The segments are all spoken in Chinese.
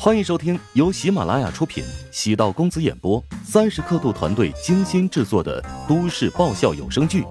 欢迎收听由喜马拉雅出品、喜道公子演播、三十刻度团队精心制作的都市爆笑有声剧《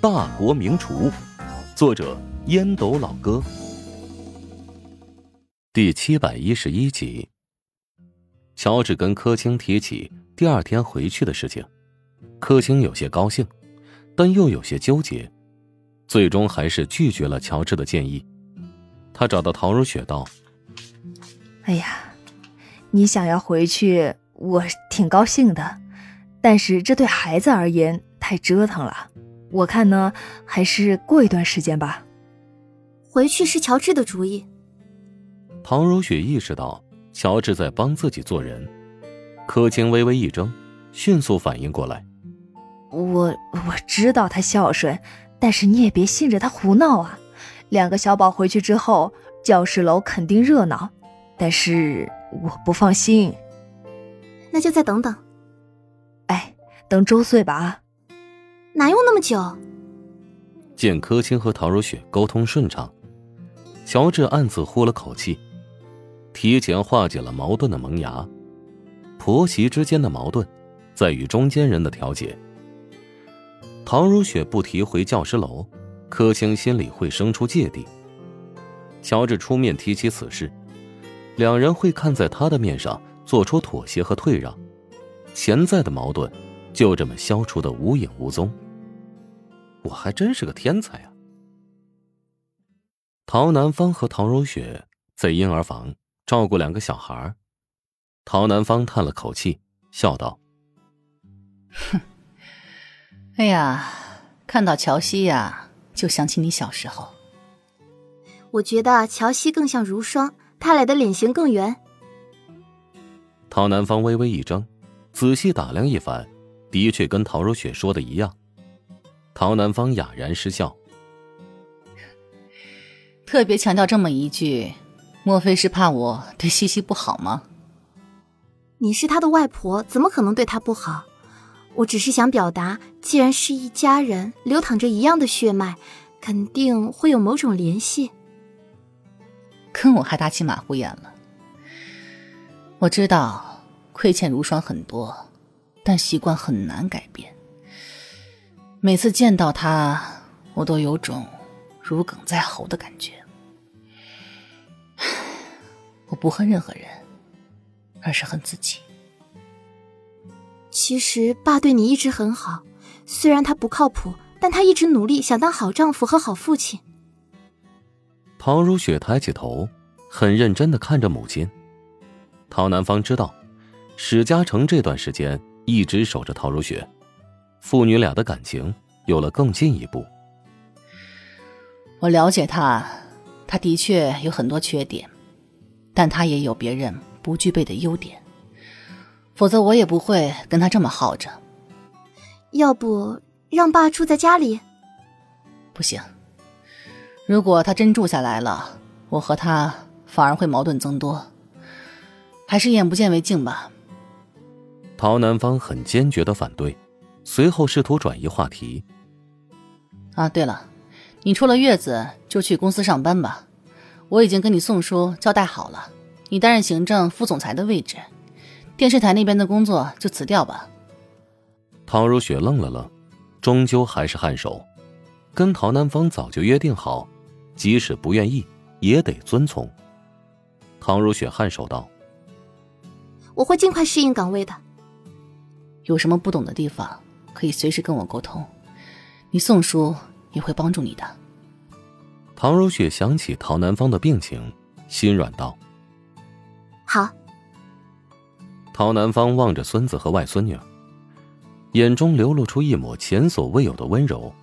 大国名厨》，作者烟斗老哥，第七百一十一集。乔治跟柯青提起第二天回去的事情，柯青有些高兴，但又有些纠结，最终还是拒绝了乔治的建议。他找到陶如雪道：“哎呀。”你想要回去，我挺高兴的，但是这对孩子而言太折腾了。我看呢，还是过一段时间吧。回去是乔治的主意。唐如雪意识到乔治在帮自己做人，柯青微微一怔，迅速反应过来。我我知道他孝顺，但是你也别信着他胡闹啊。两个小宝回去之后，教室楼肯定热闹，但是。我不放心，那就再等等。哎，等周岁吧啊！哪用那么久？见柯青和陶如雪沟通顺畅，乔治暗自呼了口气，提前化解了矛盾的萌芽。婆媳之间的矛盾，在于中间人的调解。陶如雪不提回教师楼，柯青心里会生出芥蒂。乔治出面提起此事。两人会看在他的面上做出妥协和退让，潜在的矛盾就这么消除的无影无踪。我还真是个天才啊！陶南方和陶如雪在婴儿房照顾两个小孩。陶南方叹了口气，笑道：“哼，哎呀，看到乔西呀，就想起你小时候。我觉得乔西更像如霜。”他俩的脸型更圆。陶南方微微一怔，仔细打量一番，的确跟陶如雪说的一样。陶南方哑然失笑，特别强调这么一句，莫非是怕我对西西不好吗？你是他的外婆，怎么可能对他不好？我只是想表达，既然是一家人，流淌着一样的血脉，肯定会有某种联系。跟我还打起马虎眼了。我知道亏欠如霜很多，但习惯很难改变。每次见到他，我都有种如鲠在喉的感觉。我不恨任何人，而是恨自己。其实爸对你一直很好，虽然他不靠谱，但他一直努力想当好丈夫和好父亲。陶如雪抬起头，很认真的看着母亲。陶南方知道，史嘉诚这段时间一直守着陶如雪，父女俩的感情有了更进一步。我了解他，他的确有很多缺点，但他也有别人不具备的优点，否则我也不会跟他这么耗着。要不让爸住在家里？不行。如果他真住下来了，我和他反而会矛盾增多。还是眼不见为净吧。陶南方很坚决的反对，随后试图转移话题。啊，对了，你出了月子就去公司上班吧。我已经跟你宋叔交代好了，你担任行政副总裁的位置，电视台那边的工作就辞掉吧。陶如雪愣了愣，终究还是颔首，跟陶南方早就约定好。即使不愿意，也得遵从。唐如雪颔首道：“我会尽快适应岗位的。有什么不懂的地方，可以随时跟我沟通。你宋叔也会帮助你的。”唐如雪想起陶南方的病情，心软道：“好。”陶南方望着孙子和外孙女，眼中流露出一抹前所未有的温柔，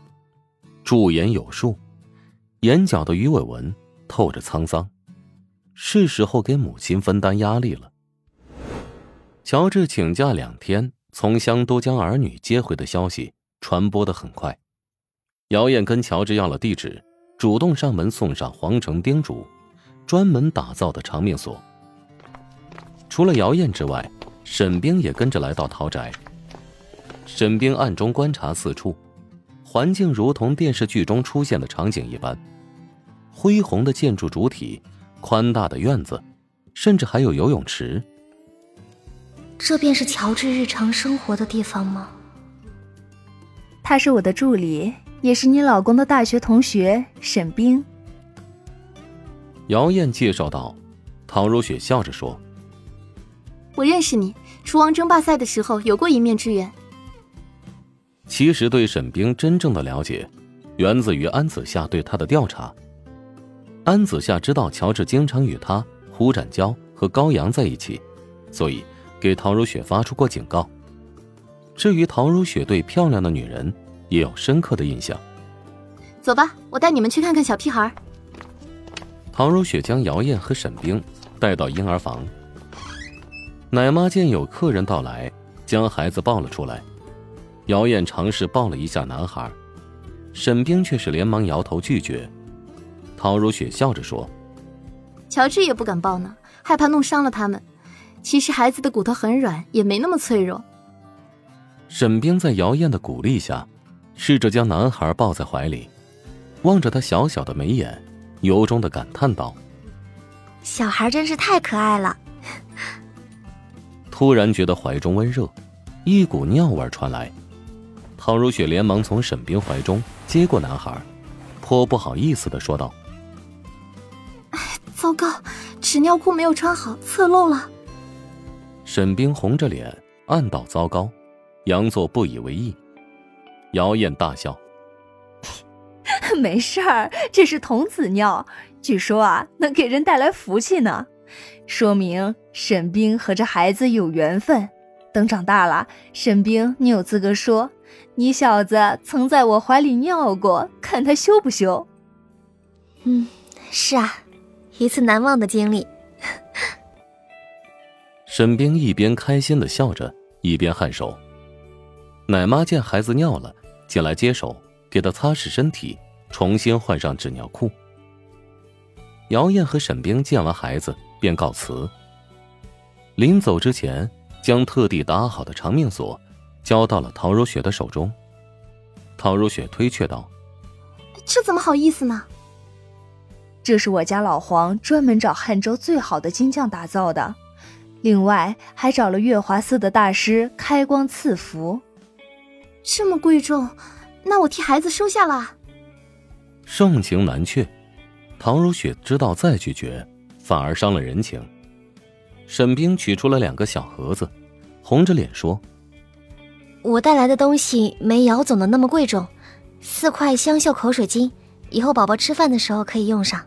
驻颜有术。眼角的鱼尾纹透着沧桑，是时候给母亲分担压力了。乔治请假两天，从乡都将儿女接回的消息传播的很快。姚燕跟乔治要了地址，主动上门送上皇城叮嘱，专门打造的长命锁。除了姚燕之外，沈冰也跟着来到陶宅。沈冰暗中观察四处。环境如同电视剧中出现的场景一般，恢宏的建筑主体，宽大的院子，甚至还有游泳池。这便是乔治日常生活的地方吗？他是我的助理，也是你老公的大学同学沈冰。姚燕介绍道。唐如雪笑着说：“我认识你，厨王争霸赛的时候有过一面之缘。”其实对沈冰真正的了解，源自于安子夏对他的调查。安子夏知道乔治经常与他、胡展娇和高阳在一起，所以给唐如雪发出过警告。至于唐如雪对漂亮的女人也有深刻的印象。走吧，我带你们去看看小屁孩。唐如雪将姚燕和沈冰。带到婴儿房，奶妈见有客人到来，将孩子抱了出来。姚燕尝试抱了一下男孩，沈冰却是连忙摇头拒绝。陶如雪笑着说：“乔治也不敢抱呢，害怕弄伤了他们。其实孩子的骨头很软，也没那么脆弱。”沈冰在姚燕的鼓励下，试着将男孩抱在怀里，望着他小小的眉眼，由衷的感叹道。小孩真是太可爱了。突然觉得怀中温热，一股尿味传来。唐如雪连忙从沈冰怀中接过男孩，颇不好意思的说道：“哎，糟糕，纸尿裤没有穿好，侧漏了。”沈冰红着脸，暗道糟糕，杨作不以为意。姚燕大笑：“没事儿，这是童子尿。”据说啊，能给人带来福气呢，说明沈冰和这孩子有缘分。等长大了，沈冰，你有资格说，你小子曾在我怀里尿过，看他羞不羞？嗯，是啊，一次难忘的经历。沈冰一边开心的笑着，一边颔首。奶妈见孩子尿了，进来接手，给他擦拭身体，重新换上纸尿裤。姚燕和沈冰见完孩子，便告辞。临走之前，将特地打好的长命锁交到了陶如雪的手中。陶如雪推却道：“这怎么好意思呢？这是我家老黄专门找汉州最好的金匠打造的，另外还找了月华寺的大师开光赐福。这么贵重，那我替孩子收下了。”盛情难却。唐如雪知道再拒绝，反而伤了人情。沈冰取出了两个小盒子，红着脸说：“我带来的东西没姚总的那么贵重，四块香秀口水巾，以后宝宝吃饭的时候可以用上。”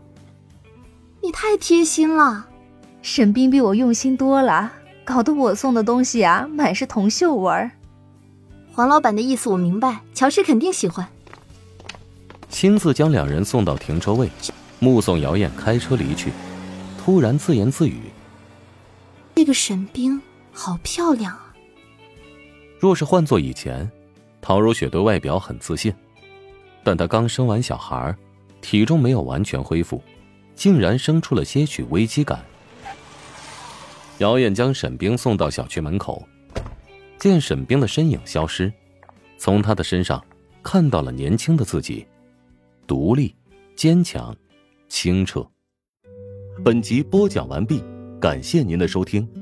你太贴心了，沈冰比我用心多了，搞得我送的东西啊满是铜锈味儿。黄老板的意思我明白，乔氏肯定喜欢。亲自将两人送到停车位。目送姚燕开车离去，突然自言自语：“这个沈冰好漂亮啊。”若是换做以前，陶如雪对外表很自信，但她刚生完小孩，体重没有完全恢复，竟然生出了些许危机感。姚燕将沈冰送到小区门口，见沈冰的身影消失，从他的身上看到了年轻的自己，独立、坚强。清澈。本集播讲完毕，感谢您的收听。